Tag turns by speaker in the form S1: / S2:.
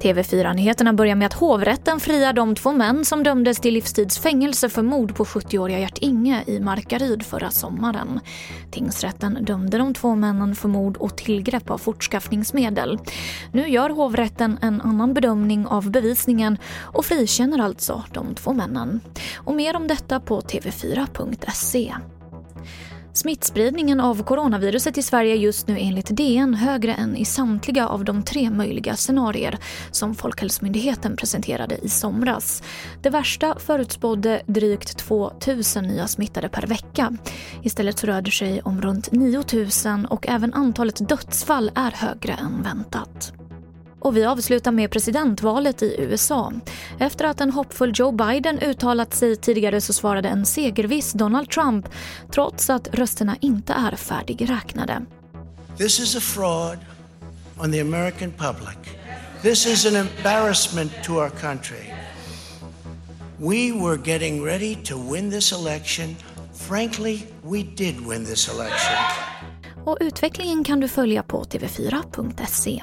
S1: TV4-nyheterna börjar med att hovrätten friar de två män som dömdes till livstidsfängelse för mord på 70-åriga Gert-Inge i Markaryd förra sommaren. Tingsrätten dömde de två männen för mord och tillgrepp av fortskaffningsmedel. Nu gör hovrätten en annan bedömning av bevisningen och frikänner alltså de två männen. Och mer om detta på tv4.se. Smittspridningen av coronaviruset i Sverige är just nu enligt DN högre än i samtliga av de tre möjliga scenarier som Folkhälsomyndigheten presenterade i somras. Det värsta förutspådde drygt 2 000 nya smittade per vecka. Istället så rör det sig om runt 9 000 och även antalet dödsfall är högre än väntat. Och vi avslutar med presidentvalet i USA. Efter att en hoppfull Joe Biden uttalat sig tidigare så svarade en segerviss Donald Trump trots att rösterna inte är färdigräknade.
S2: This is a fraud on the American public. This is an embarrassment to our country. We were getting ready to win this election. Frankly, we did win this election.
S1: Och utvecklingen kan du följa på tv4.se.